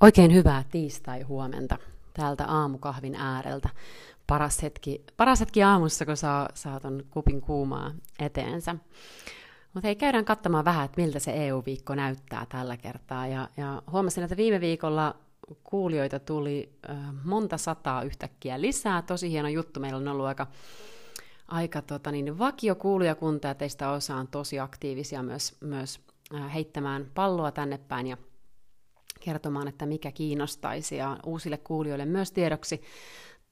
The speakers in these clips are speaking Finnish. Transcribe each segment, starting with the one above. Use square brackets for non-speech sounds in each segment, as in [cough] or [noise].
Oikein hyvää tiistai-huomenta täältä aamukahvin ääreltä. Paras hetki, paras hetki aamussa, kun saa, saa ton kupin kuumaa eteensä. Mutta hei, käydään katsomaan vähän, että miltä se EU-viikko näyttää tällä kertaa. Ja, ja huomasin, että viime viikolla kuulijoita tuli monta sataa yhtäkkiä lisää. Tosi hieno juttu. Meillä on ollut aika, aika tota niin, vakiokuulijakunta ja teistä osa on tosi aktiivisia myös, myös heittämään palloa tänne päin ja kertomaan, että mikä kiinnostaisi ja uusille kuulijoille myös tiedoksi.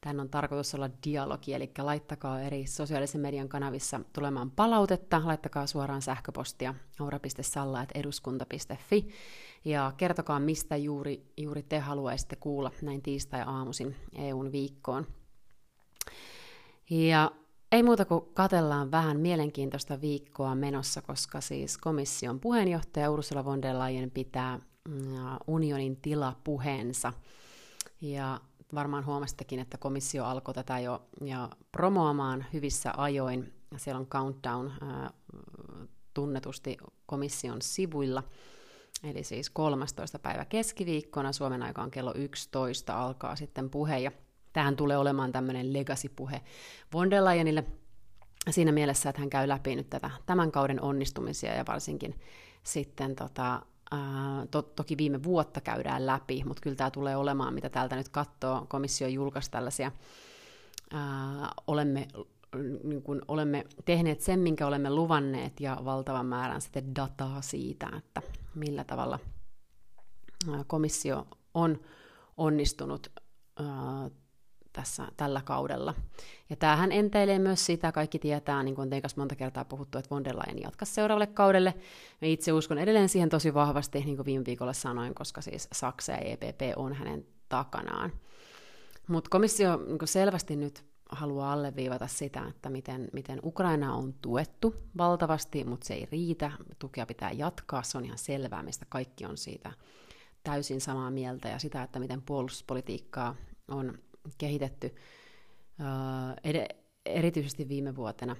Tän on tarkoitus olla dialogi, eli laittakaa eri sosiaalisen median kanavissa tulemaan palautetta, laittakaa suoraan sähköpostia aura.salla.eduskunta.fi ja kertokaa, mistä juuri, juuri te haluaisitte kuulla näin tiistai-aamuisin EUn viikkoon. Ja ei muuta kuin katellaan vähän mielenkiintoista viikkoa menossa, koska siis komission puheenjohtaja Ursula von der Leyen pitää unionin tilapuheensa. Ja varmaan huomasittekin, että komissio alkoi tätä jo ja promoamaan hyvissä ajoin. Siellä on countdown ää, tunnetusti komission sivuilla. Eli siis 13. päivä keskiviikkona, Suomen aikaan kello 11 alkaa sitten puhe. Ja tähän tulee olemaan tämmöinen legacy-puhe von der Leyenille siinä mielessä, että hän käy läpi nyt tätä tämän kauden onnistumisia ja varsinkin sitten tota, to, toki viime vuotta käydään läpi, mutta kyllä tämä tulee olemaan, mitä täältä nyt katsoo. Komissio julkaisi tällaisia, ää, olemme, niin kuin olemme tehneet sen, minkä olemme luvanneet, ja valtavan määrän sitten dataa siitä, että millä tavalla komissio on onnistunut ää, tässä, tällä kaudella. Ja tämähän enteilee myös sitä, kaikki tietää, niin kuin teikas monta kertaa puhuttu, että von der Leyen jatkaa seuraavalle kaudelle. Mä itse uskon edelleen siihen tosi vahvasti, niin kuin viime viikolla sanoin, koska siis Saksa ja EPP on hänen takanaan. Mutta komissio niin selvästi nyt haluaa alleviivata sitä, että miten, miten Ukraina on tuettu valtavasti, mutta se ei riitä. Tukea pitää jatkaa, se on ihan selvää, mistä kaikki on siitä täysin samaa mieltä, ja sitä, että miten puolustuspolitiikkaa on kehitetty erityisesti viime vuotena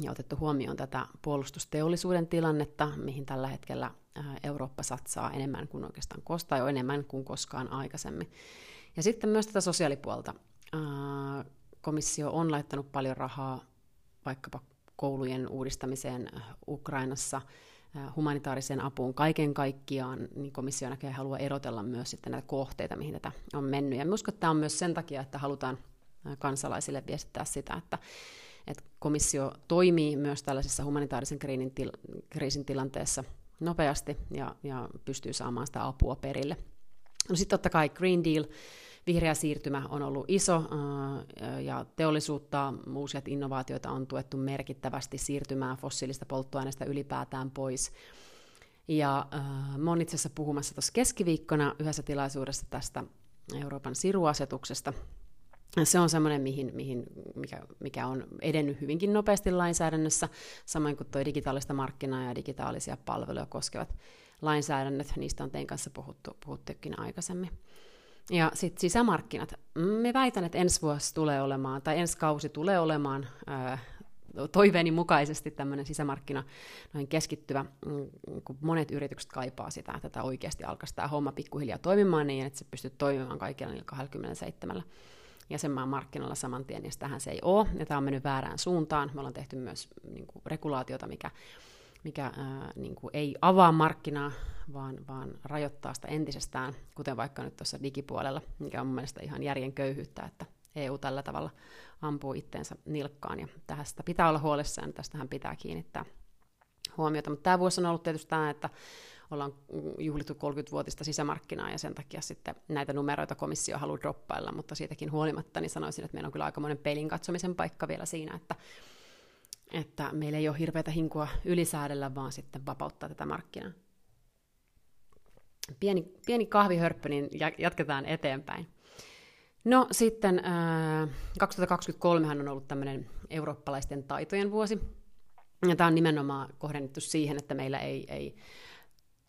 ja otettu huomioon tätä puolustusteollisuuden tilannetta, mihin tällä hetkellä Eurooppa satsaa enemmän kuin oikeastaan kostaa, jo enemmän kuin koskaan aikaisemmin. Ja sitten myös tätä sosiaalipuolta. Komissio on laittanut paljon rahaa vaikkapa koulujen uudistamiseen Ukrainassa, humanitaariseen apuun kaiken kaikkiaan, niin komissio näkee haluaa erotella myös sitten näitä kohteita, mihin tätä on mennyt. Ja uskon, että tämä on myös sen takia, että halutaan kansalaisille viestittää sitä, että, että komissio toimii myös tällaisessa humanitaarisen kriisin, til, kriisin tilanteessa nopeasti ja, ja pystyy saamaan sitä apua perille. No sitten totta kai Green Deal, vihreä siirtymä on ollut iso ja teollisuutta, uusia innovaatioita on tuettu merkittävästi siirtymään fossiilista polttoaineista ylipäätään pois. Ja äh, mä itse asiassa puhumassa tuossa keskiviikkona yhdessä tilaisuudessa tästä Euroopan siruasetuksesta. Se on semmoinen, mihin, mihin, mikä, mikä on edennyt hyvinkin nopeasti lainsäädännössä, samoin kuin tuo digitaalista markkinaa ja digitaalisia palveluja koskevat lainsäädännöt, niistä on teidän kanssa puhuttu, puhuttukin aikaisemmin. Ja sitten sisämarkkinat. Me väitän, että ensi vuosi tulee olemaan, tai ensi kausi tulee olemaan toiveeni mukaisesti tämmöinen sisämarkkina noin keskittyvä, mm, kun monet yritykset kaipaa sitä, että tämä oikeasti alkaisi tämä homma pikkuhiljaa toimimaan niin, että se pystyy toimimaan kaikilla niillä 27 jäsenmaan markkinoilla saman tien, ja tähän se ei ole, ja tämä on mennyt väärään suuntaan. Me ollaan tehty myös niin kuin, regulaatiota, mikä mikä ää, niin kuin ei avaa markkinaa, vaan, vaan rajoittaa sitä entisestään, kuten vaikka nyt tuossa digipuolella, mikä on mun mielestä ihan järjen köyhyyttä, että EU tällä tavalla ampuu itteensä nilkkaan, ja tästä pitää olla huolissaan, ja tästähän pitää kiinnittää huomiota. Mutta tämä vuosi on ollut tietysti tämä, että ollaan juhlittu 30-vuotista sisämarkkinaa, ja sen takia sitten näitä numeroita komissio haluaa droppailla, mutta siitäkin huolimatta niin sanoisin, että meillä on kyllä aikamoinen pelin katsomisen paikka vielä siinä, että että meillä ei ole hirveätä hinkua ylisäädellä, vaan sitten vapauttaa tätä markkinaa. Pieni, pieni kahvihörppö, niin jatketaan eteenpäin. No sitten äh, 2023 on ollut tämmöinen eurooppalaisten taitojen vuosi. Ja tämä on nimenomaan kohdennettu siihen, että meillä ei, ei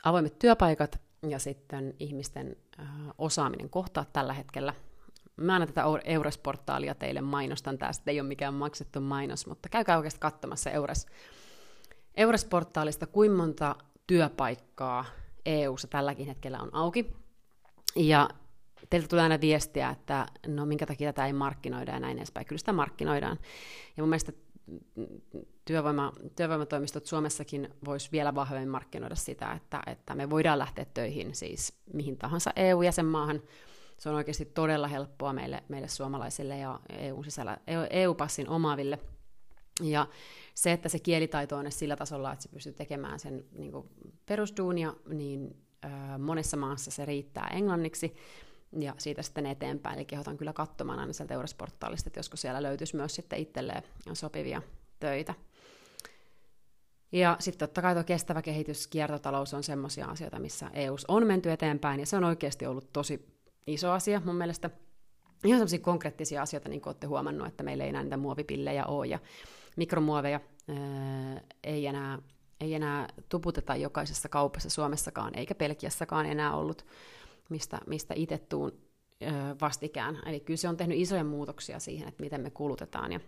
avoimet työpaikat ja sitten ihmisten äh, osaaminen kohtaa tällä hetkellä Mä annan tätä Eures-portaalia teille mainostan. Tästä ei ole mikään maksettu mainos, mutta käykää oikeasti katsomassa Eures, Eures-portaalista, kuinka monta työpaikkaa EU-ssa tälläkin hetkellä on auki. Ja teiltä tulee aina viestiä, että no minkä takia tätä ei markkinoida ja näin edespäin. Kyllä sitä markkinoidaan. Ja mun mielestä työvoima, työvoimatoimistot Suomessakin vois vielä vahvemmin markkinoida sitä, että, että me voidaan lähteä töihin siis mihin tahansa EU-jäsenmaahan. Se on oikeasti todella helppoa meille, meille suomalaisille ja EU-sisällä, EU-passin omaaville. Ja se, että se kielitaito on sillä tasolla, että se pystyy tekemään sen niin perusduunia, niin äh, monessa maassa se riittää englanniksi ja siitä sitten eteenpäin. Eli kehotan kyllä katsomaan aina sieltä Eurosportaalista, että joskus siellä löytyisi myös sitten itselleen sopivia töitä. Ja sitten totta kai tuo kestävä kehitys, kiertotalous on semmoisia asioita, missä EU on menty eteenpäin, ja se on oikeasti ollut tosi iso asia mun mielestä. Ihan semmoisia konkreettisia asioita, niin kuin olette huomannut, että meillä ei enää niitä muovipillejä ole, ja mikromuoveja ää, ei enää, ei enää tuputeta jokaisessa kaupassa Suomessakaan, eikä Pelkiässäkaan enää ollut mistä, mistä itse tuun vastikään. Eli kyllä se on tehnyt isoja muutoksia siihen, että miten me kulutetaan, ja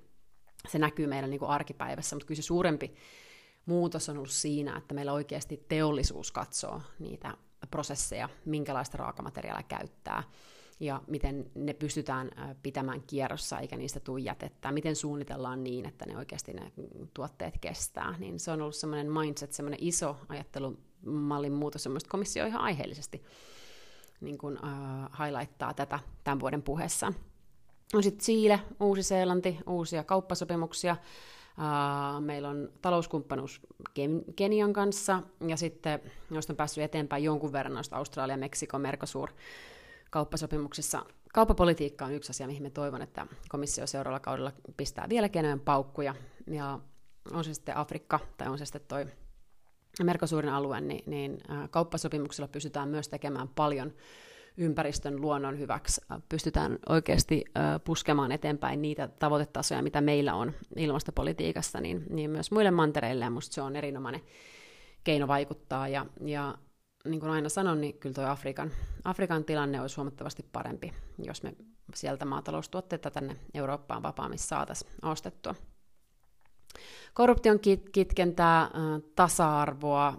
se näkyy meidän niin kuin arkipäivässä, mutta kyllä se suurempi muutos on ollut siinä, että meillä oikeasti teollisuus katsoo niitä prosesseja, minkälaista raakamateriaalia käyttää, ja miten ne pystytään pitämään kierrossa, eikä niistä tule jätettä, miten suunnitellaan niin, että ne oikeasti ne tuotteet kestää, niin se on ollut semmoinen mindset, semmoinen iso ajattelumallin muutos, semmoista komissio ihan aiheellisesti niin kuin, uh, highlighttaa tätä tämän vuoden puheessaan. On sitten Siile, Uusi-Seelanti, uusia kauppasopimuksia. Meillä on talouskumppanuus Kenian kanssa, ja sitten noista on päässyt eteenpäin jonkun verran noista Australia, Meksiko, Mercosur kauppasopimuksissa. Kauppapolitiikka on yksi asia, mihin me toivon, että komissio seuraavalla kaudella pistää vielä enemmän paukkuja. Ja on se sitten Afrikka tai on se sitten toi Merkosuurin alue, niin, niin kauppasopimuksilla pystytään myös tekemään paljon ympäristön luonnon hyväksi. Pystytään oikeasti puskemaan eteenpäin niitä tavoitetasoja, mitä meillä on ilmastopolitiikassa, niin, niin myös muille mantereille, ja se on erinomainen keino vaikuttaa. Ja, ja niin kuin aina sanon, niin kyllä tuo Afrikan, Afrikan tilanne olisi huomattavasti parempi, jos me sieltä maataloustuotteita tänne Eurooppaan vapaammin saataisiin ostettua korruption kit- kitkentää, tasa-arvoa,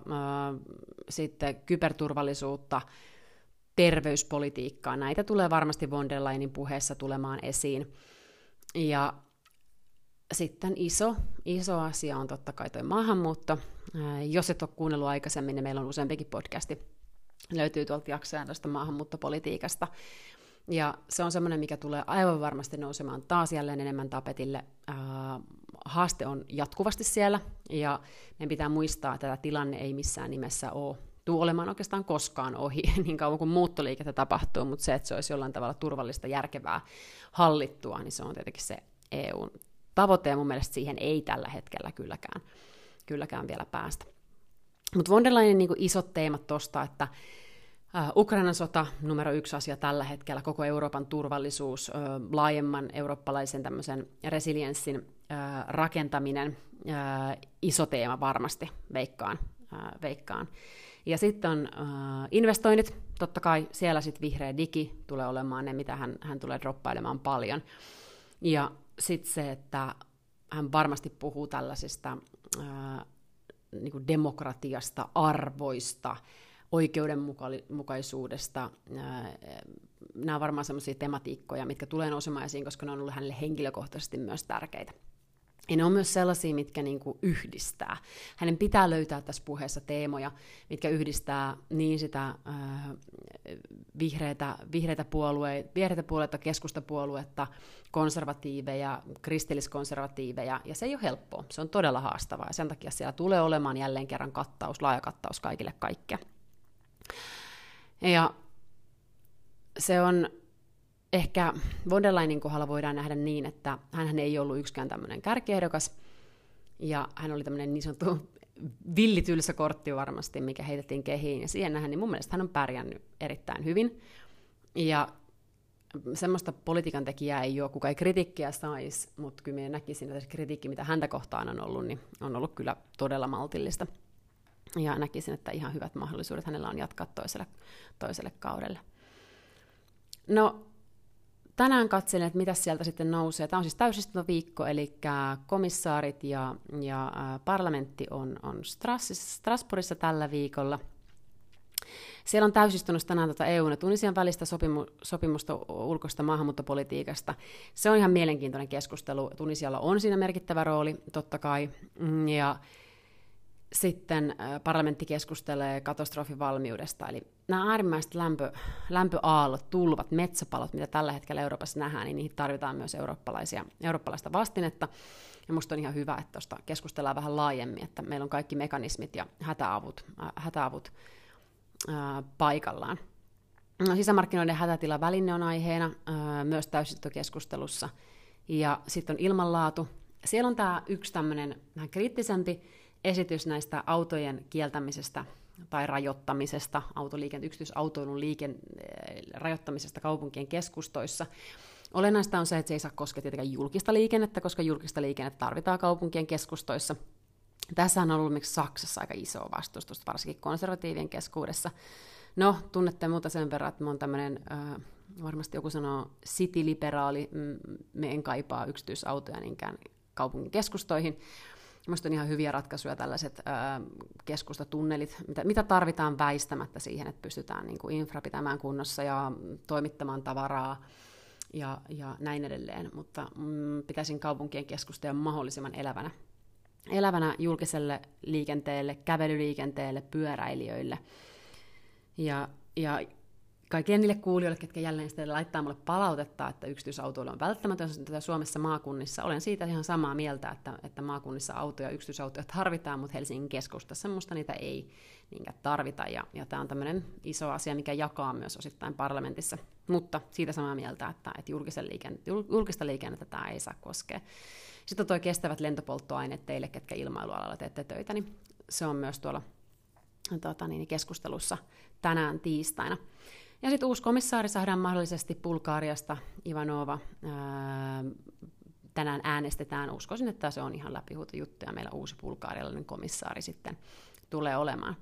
sitten kyberturvallisuutta, terveyspolitiikkaa. Näitä tulee varmasti von der Leyenin puheessa tulemaan esiin. Ja sitten iso, iso asia on totta kai tuo maahanmuutto. Jos et ole kuunnellut aikaisemmin, niin meillä on useampikin podcasti. Löytyy tuolta jaksoja tuosta maahanmuuttopolitiikasta. Ja se on semmoinen, mikä tulee aivan varmasti nousemaan taas jälleen enemmän tapetille. Haaste on jatkuvasti siellä, ja meidän pitää muistaa, että tämä tilanne ei missään nimessä ole tuu olemaan oikeastaan koskaan ohi, [laughs] niin kauan kuin muuttoliikettä tapahtuu, mutta se, että se olisi jollain tavalla turvallista, järkevää, hallittua, niin se on tietenkin se EUn tavoite, ja mun mielestä siihen ei tällä hetkellä kylläkään, kylläkään vielä päästä. Mutta von der Leyenin niin isot teemat tuosta, että Ukrainan sota, numero yksi asia tällä hetkellä, koko Euroopan turvallisuus, laajemman eurooppalaisen tämmöisen resilienssin rakentaminen, iso teema varmasti, veikkaan. Veikkaan. Ja sitten on uh, investoinnit, totta kai siellä sitten vihreä digi tulee olemaan ne, mitä hän, hän tulee droppailemaan paljon. Ja sitten se, että hän varmasti puhuu tällaisista uh, niin demokratiasta, arvoista, oikeudenmukaisuudesta. Nämä on varmaan sellaisia tematiikkoja, mitkä tulee nousemaan esiin, koska ne on ollut hänelle henkilökohtaisesti myös tärkeitä. Ja ne on myös sellaisia, mitkä niin kuin yhdistää. Hänen pitää löytää tässä puheessa teemoja, mitkä yhdistää niin sitä äh, vihreitä, vihreitä, puolueita, vihreitä puolueita, keskustapuoluetta, konservatiiveja, kristilliskonservatiiveja, ja se ei ole helppoa. Se on todella haastavaa, ja sen takia siellä tulee olemaan jälleen kerran kattaus, laaja kattaus kaikille kaikkea. Ja se on ehkä von der Leyenin kohdalla voidaan nähdä niin, että hän ei ollut yksikään tämmöinen kärkiehdokas, ja hän oli tämmöinen niin sanottu [laughs] villitylsä kortti varmasti, mikä heitettiin kehiin, ja siihen nähdään, niin mun mielestä hän on pärjännyt erittäin hyvin. Ja semmoista politiikan tekijää ei ole, kuka ei kritiikkiä saisi, mutta kyllä minä näkisin, että se kritiikki, mitä häntä kohtaan on ollut, niin on ollut kyllä todella maltillista ja näkisin, että ihan hyvät mahdollisuudet hänellä on jatkaa toiselle, toiselle kaudelle. No, tänään katselen, että mitä sieltä sitten nousee. Tämä on siis täysistuntoviikko, eli komissaarit ja, ja parlamentti on, on Strasbourgissa tällä viikolla. Siellä on täysistunnossa tänään tuota EUn ja Tunisian välistä sopimu- sopimusta ulkoista maahanmuuttopolitiikasta. Se on ihan mielenkiintoinen keskustelu. Tunisialla on siinä merkittävä rooli, totta kai. Mm, ja sitten parlamentti keskustelee katastrofivalmiudesta, eli nämä äärimmäiset lämpö, lämpöaallot, tulvat, metsäpalot, mitä tällä hetkellä Euroopassa nähdään, niin niihin tarvitaan myös eurooppalaisia, eurooppalaista vastinetta. Ja minusta on ihan hyvä, että tuosta keskustellaan vähän laajemmin, että meillä on kaikki mekanismit ja hätäavut, äh, hätäavut äh, paikallaan. No, sisämarkkinoiden hätätilaväline on aiheena äh, myös täysistökeskustelussa. Ja sitten on ilmanlaatu. Siellä on tämä yksi tämmöinen vähän kriittisempi esitys näistä autojen kieltämisestä tai rajoittamisesta, autoliiken, yksityisautoilun liiken, rajoittamisesta kaupunkien keskustoissa. Olennaista on se, että se ei saa koskea tietenkään julkista liikennettä, koska julkista liikennettä tarvitaan kaupunkien keskustoissa. Tässä on ollut miksi Saksassa aika iso vastustus, varsinkin konservatiivien keskuudessa. No, tunnette muuta sen verran, että mä oon tämmöinen, äh, varmasti joku sanoo city-liberaali, me en kaipaa yksityisautoja niinkään kaupungin keskustoihin. Minusta on ihan hyviä ratkaisuja tällaiset äh, keskustatunnelit, mitä, mitä tarvitaan väistämättä siihen, että pystytään niin kuin infra pitämään kunnossa ja toimittamaan tavaraa ja, ja näin edelleen, mutta mm, pitäisin kaupunkien keskustoja mahdollisimman elävänä, elävänä julkiselle liikenteelle, kävelyliikenteelle, pyöräilijöille. Ja, ja kaikille niille kuulijoille, ketkä jälleen sitten laittaa mulle palautetta, että yksityisautoilu on välttämätöntä Suomessa maakunnissa. Olen siitä ihan samaa mieltä, että, että maakunnissa autoja, yksityisautoja tarvitaan, mutta Helsingin keskustassa musta niitä ei niinkään tarvita. Ja, ja tämä on tämmöinen iso asia, mikä jakaa myös osittain parlamentissa. Mutta siitä samaa mieltä, että, että julkisen liikenne, julkista liikennettä tämä ei saa koskea. Sitten tuo kestävät lentopolttoaineet teille, ketkä ilmailualalla teette töitä, niin se on myös tuolla tota niin, keskustelussa tänään tiistaina. Ja sitten uusi komissaari saadaan mahdollisesti Bulgaariasta, Ivanova. Ää, tänään äänestetään. Uskoisin, että se on ihan läpihuutojuttu ja meillä uusi bulgaarialainen komissaari sitten tulee olemaan.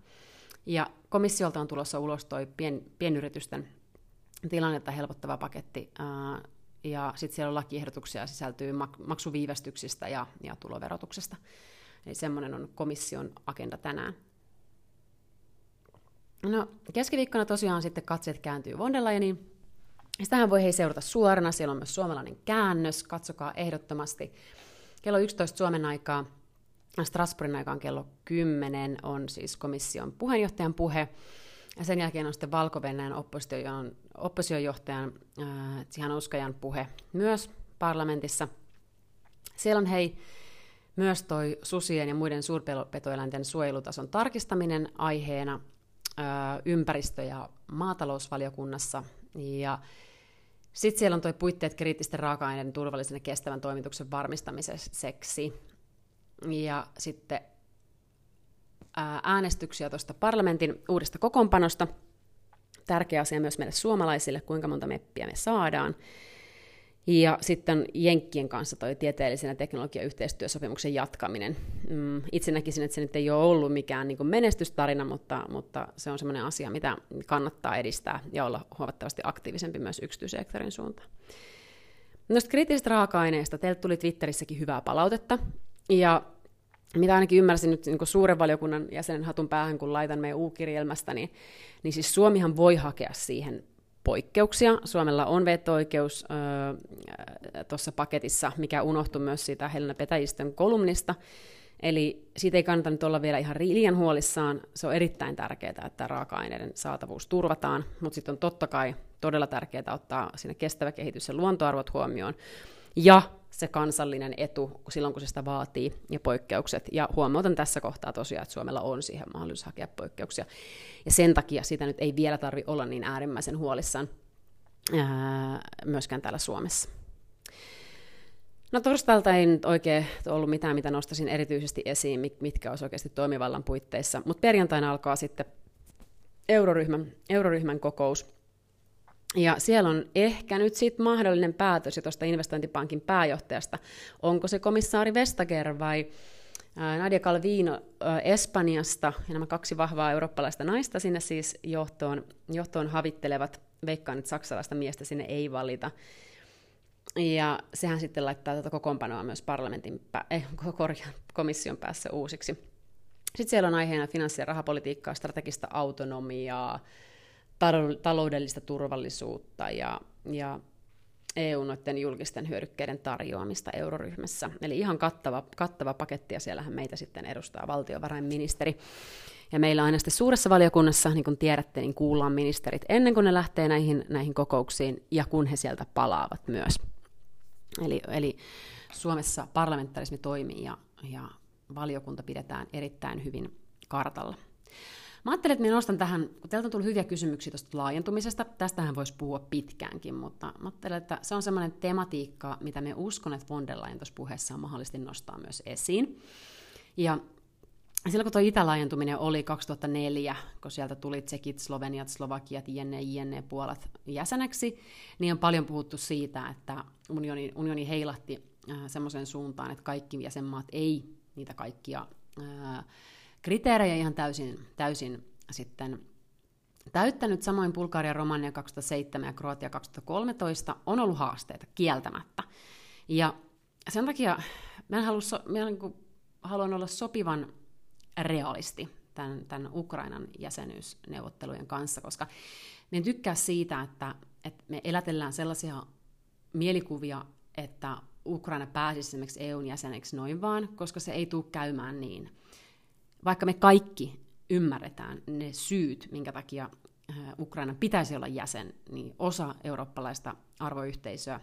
Ja komissiolta on tulossa ulos toi pien, pienyritysten tilannetta helpottava paketti. Ja sitten siellä on lakiehdotuksia sisältyy mak- maksuviivästyksistä ja, ja tuloverotuksesta. Eli semmoinen on komission agenda tänään. No, keskiviikkona tosiaan sitten katseet kääntyy von der Leyeniin. Sitähän voi hei seurata suorana, siellä on myös suomalainen käännös, katsokaa ehdottomasti. Kello 11 Suomen aikaa, Strasbourgin aikaan kello 10 on siis komission puheenjohtajan puhe. Ja sen jälkeen on sitten valko opposition, oppositiojohtajan äh, Tsihan Uskajan puhe myös parlamentissa. Siellä on hei myös toi susien ja muiden suurpetoeläinten suojelutason tarkistaminen aiheena ympäristö- ja maatalousvaliokunnassa. Ja sitten siellä on tuo puitteet kriittisten raaka-aineiden turvallisen ja kestävän toimituksen varmistamiseksi. Ja sitten äänestyksiä tuosta parlamentin uudesta kokoonpanosta. Tärkeä asia myös meille suomalaisille, kuinka monta meppiä me saadaan. Ja sitten Jenkkien kanssa toi tieteellisen ja teknologiayhteistyösopimuksen jatkaminen. Mm, itse näkisin, että se nyt ei ole ollut mikään niin menestystarina, mutta, mutta se on sellainen asia, mitä kannattaa edistää ja olla huomattavasti aktiivisempi myös yksityissektorin suuntaan. Noista kriittisistä raaka-aineista teiltä tuli Twitterissäkin hyvää palautetta. Ja mitä ainakin ymmärsin nyt niin suuren valiokunnan jäsenen hatun päähän, kun laitan meidän U-kirjelmästä, niin, niin siis Suomihan voi hakea siihen poikkeuksia. Suomella on veto-oikeus tuossa paketissa, mikä unohtui myös siitä Helena Petäjistön kolumnista. Eli siitä ei kannata nyt olla vielä ihan liian huolissaan. Se on erittäin tärkeää, että raaka-aineiden saatavuus turvataan, mutta sitten on totta kai todella tärkeää ottaa sinne kestävä kehitys ja luontoarvot huomioon. Ja se kansallinen etu silloin, kun se sitä vaatii, ja poikkeukset. Ja huomautan tässä kohtaa tosiaan, että Suomella on siihen mahdollisuus hakea poikkeuksia. Ja sen takia sitä nyt ei vielä tarvi olla niin äärimmäisen huolissaan ää, myöskään täällä Suomessa. No torstailta ei nyt oikein ollut mitään, mitä nostaisin erityisesti esiin, mitkä olisi oikeasti toimivallan puitteissa, mutta perjantaina alkaa sitten euroryhmän, euroryhmän kokous, ja siellä on ehkä nyt sitten mahdollinen päätös jo tuosta investointipankin pääjohtajasta. Onko se komissaari Vestager vai Nadia Calvino Espanjasta, ja nämä kaksi vahvaa eurooppalaista naista sinne siis johtoon, johtoon havittelevat. Veikkaan, että saksalaista miestä sinne ei valita. Ja sehän sitten laittaa tätä kokoonpanoa myös parlamentin, pä- eh, komission päässä uusiksi. Sitten siellä on aiheena finanssi- ja rahapolitiikkaa, strategista autonomiaa, taloudellista turvallisuutta ja, ja EU-noiden julkisten hyödykkeiden tarjoamista euroryhmässä. Eli ihan kattava, kattava paketti, ja siellähän meitä sitten edustaa valtiovarainministeri. Ja meillä aina sitten suuressa valiokunnassa, niin kuin tiedätte, niin kuullaan ministerit ennen kuin ne lähtee näihin, näihin kokouksiin, ja kun he sieltä palaavat myös. Eli, eli Suomessa parlamentarismi toimii, ja, ja valiokunta pidetään erittäin hyvin kartalla. Mä ajattelin, että minä nostan tähän, kun teiltä on tullut hyviä kysymyksiä tuosta laajentumisesta, tästähän voisi puhua pitkäänkin, mutta mä ajattelen, että se on semmoinen tematiikka, mitä me uskon, että von der Leyen tuossa mahdollisesti nostaa myös esiin. Ja silloin kun tuo itälaajentuminen oli 2004, kun sieltä tuli Tsekit, Sloveniat, Slovakiat, jne, jne, Puolat jäseneksi, niin on paljon puhuttu siitä, että unioni, unioni heilahti äh, semmoiseen suuntaan, että kaikki jäsenmaat ei niitä kaikkia äh, kriteerejä ihan täysin, täysin sitten täyttänyt. Samoin Bulgaria, Romania 2007 ja Kroatia 2013 on ollut haasteita kieltämättä. Ja sen takia mä, en halua, mä niin kuin, haluan olla sopivan realisti tämän, tämän Ukrainan jäsenyysneuvottelujen kanssa, koska me en tykkää siitä, että, että me elätellään sellaisia mielikuvia, että Ukraina pääsisi esimerkiksi EUn jäseneksi noin vaan, koska se ei tule käymään niin vaikka me kaikki ymmärretään ne syyt, minkä takia äh, Ukraina pitäisi olla jäsen, niin osa eurooppalaista arvoyhteisöä,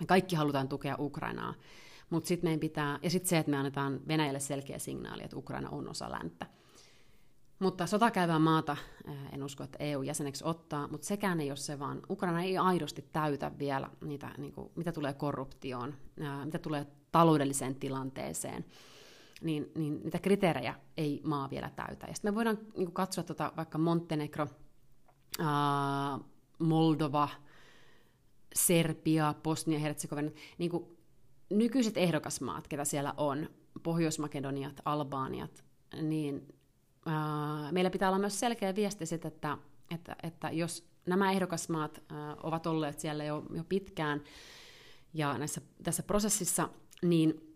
me kaikki halutaan tukea Ukrainaa, mutta sitten meidän pitää, ja sitten se, että me annetaan Venäjälle selkeä signaali, että Ukraina on osa länttä. Mutta sotakäyvää maata äh, en usko, että EU-jäseneksi ottaa, mutta sekään ei ole se, vaan Ukraina ei aidosti täytä vielä niitä, niin kuin, mitä tulee korruptioon, äh, mitä tulee taloudelliseen tilanteeseen, niin, niin niitä kriteerejä ei maa vielä täytä. Ja sitten me voidaan niin katsoa tuota, vaikka Montenegro, ää, Moldova, Serbia, Bosnia-Herzegovina, niin nykyiset ehdokasmaat, ketä siellä on, Pohjois-Makedoniat, Albaaniat, niin ää, meillä pitää olla myös selkeä viesti sit, että, että, että jos nämä ehdokasmaat ää, ovat olleet siellä jo, jo pitkään ja näissä, tässä prosessissa, niin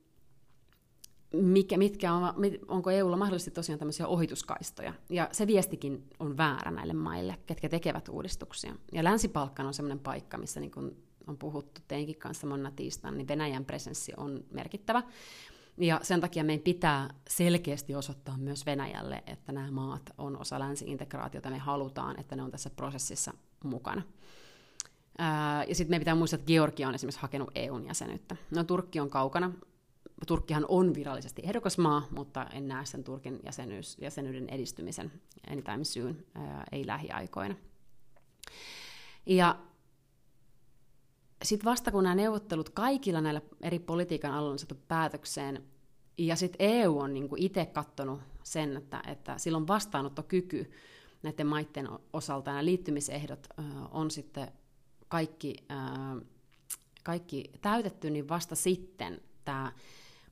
mikä, mitkä on, onko EUlla mahdollisesti tosiaan tämmöisiä ohituskaistoja. Ja se viestikin on väärä näille maille, ketkä tekevät uudistuksia. Ja Länsi-Balkan on semmoinen paikka, missä niin kun on puhuttu teinkin kanssa monna tiistaina, niin Venäjän presenssi on merkittävä. Ja sen takia meidän pitää selkeästi osoittaa myös Venäjälle, että nämä maat on osa länsi-integraatiota, me halutaan, että ne on tässä prosessissa mukana. Ja sitten meidän pitää muistaa, että Georgia on esimerkiksi hakenut EUn jäsenyyttä. No Turkki on kaukana, Turkkihan on virallisesti ehdokasmaa, mutta en näe sen Turkin jäsenyys, jäsenyyden edistymisen anytime soon, ei lähiaikoina. Ja sitten vasta kun nämä neuvottelut kaikilla näillä eri politiikan aloilla on saatu päätökseen, ja sitten EU on niinku itse katsonut sen, että, että silloin vastaanottokyky näiden maiden osalta nämä liittymisehdot on sitten kaikki, kaikki täytetty, niin vasta sitten tämä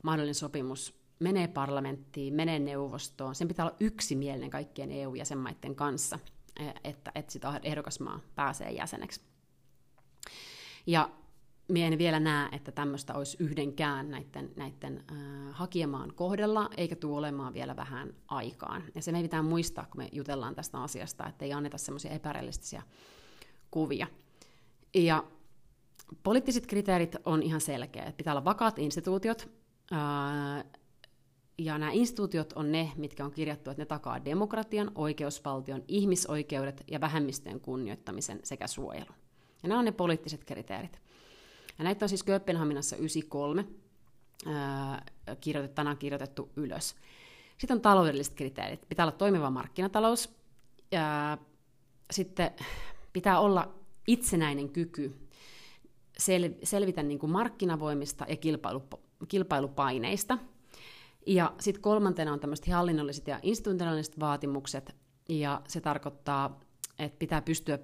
mahdollinen sopimus menee parlamenttiin, menee neuvostoon. Sen pitää olla yksimielinen kaikkien EU-jäsenmaiden kanssa, e, että, että sitä ehdokasmaa pääsee jäseneksi. Ja minä en vielä näe, että tämmöistä olisi yhdenkään näiden, näiden äh, hakijamaan kohdella, eikä tule olemaan vielä vähän aikaan. Ja se me pitää muistaa, kun me jutellaan tästä asiasta, että ei anneta semmoisia epärealistisia kuvia. Ja poliittiset kriteerit on ihan selkeä. Pitää olla vakaat instituutiot, ja nämä instituutiot on ne, mitkä on kirjattu, että ne takaa demokratian, oikeusvaltion, ihmisoikeudet ja vähemmistöjen kunnioittamisen sekä suojelun. Ja nämä on ne poliittiset kriteerit. Ja näitä on siis Kööpenhaminassa 93 kirjoitettu, tänään kirjoitettu ylös. Sitten on taloudelliset kriteerit. Pitää olla toimiva markkinatalous. Ja sitten pitää olla itsenäinen kyky sel- selvitä niin kuin markkinavoimista ja kilpailu, kilpailupaineista. Ja sitten kolmantena on tämmöiset hallinnolliset ja institutionaaliset vaatimukset, ja se tarkoittaa, että pitää pystyä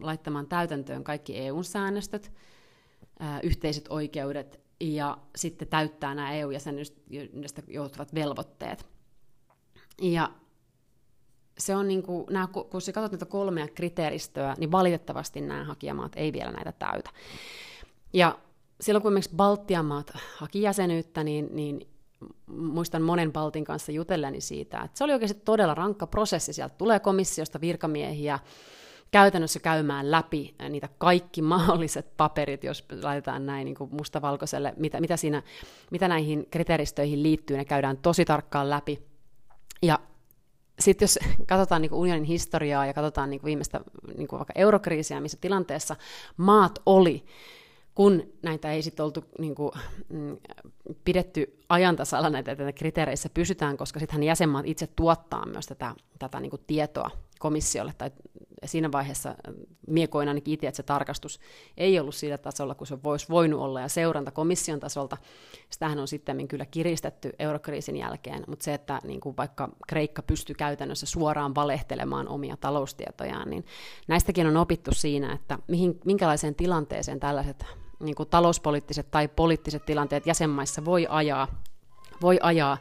laittamaan täytäntöön kaikki EU-säännöstöt, yhteiset oikeudet ja sitten täyttää nämä EU-jäsenyydestä johtuvat velvoitteet. Ja se on niin kuin, nämä, kun sä katsot näitä kolmea kriteeristöä, niin valitettavasti nämä hakijamaat ei vielä näitä täytä. Ja silloin kun esimerkiksi Baltian maat haki jäsenyyttä, niin, niin muistan monen Baltin kanssa jutelleni siitä, että se oli oikeasti todella rankka prosessi. Sieltä tulee komissiosta virkamiehiä, käytännössä käymään läpi niitä kaikki mahdolliset paperit, jos laitetaan näin niin kuin mustavalkoiselle, mitä, mitä, siinä, mitä näihin kriteeristöihin liittyy, ne käydään tosi tarkkaan läpi. Ja sitten jos katsotaan niin unionin historiaa ja katsotaan niin viimeistä niin vaikka eurokriisiä, missä tilanteessa maat oli, kun näitä ei sitten oltu niin kuin, mm, pidetty ajantasalla näitä, näitä kriteereissä pysytään, koska sittenhän jäsenmaat itse tuottaa myös tätä, tätä niin kuin tietoa komissiolle, tai siinä vaiheessa miekoin ainakin itse, että se tarkastus ei ollut sillä tasolla, kun se voisi voinut olla, ja seuranta komission tasolta, sitähän on sitten kyllä kiristetty eurokriisin jälkeen, mutta se, että niin kuin vaikka Kreikka pystyy käytännössä suoraan valehtelemaan omia taloustietojaan, niin näistäkin on opittu siinä, että mihin, minkälaiseen tilanteeseen tällaiset niin kuin talouspoliittiset tai poliittiset tilanteet jäsenmaissa voi ajaa, voi ajaa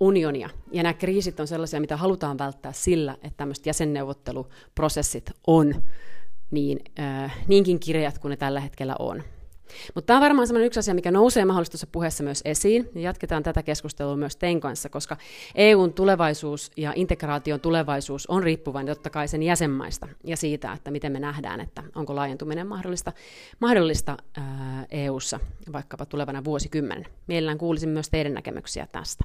unionia. Ja nämä kriisit on sellaisia, mitä halutaan välttää sillä, että tämmöiset jäsenneuvotteluprosessit on niin, äh, niinkin kirjat kuin ne tällä hetkellä on. Mutta tämä on varmaan sellainen yksi asia, mikä nousee mahdollisesti puheessa myös esiin. Ja jatketaan tätä keskustelua myös tein kanssa, koska EUn tulevaisuus ja integraation tulevaisuus on riippuvainen totta kai sen jäsenmaista ja siitä, että miten me nähdään, että onko laajentuminen mahdollista, mahdollista ää, EUssa vaikkapa tulevana vuosikymmenen. Mielellään kuulisin myös teidän näkemyksiä tästä.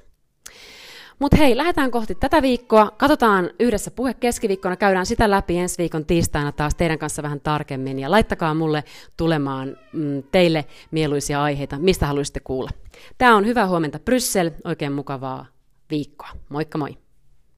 Mutta hei, lähdetään kohti tätä viikkoa. Katsotaan yhdessä puhe keskiviikkona, käydään sitä läpi ensi viikon tiistaina taas teidän kanssa vähän tarkemmin. Ja laittakaa mulle tulemaan mm, teille mieluisia aiheita, mistä haluaisitte kuulla. Tämä on Hyvää huomenta Bryssel, oikein mukavaa viikkoa. Moikka moi!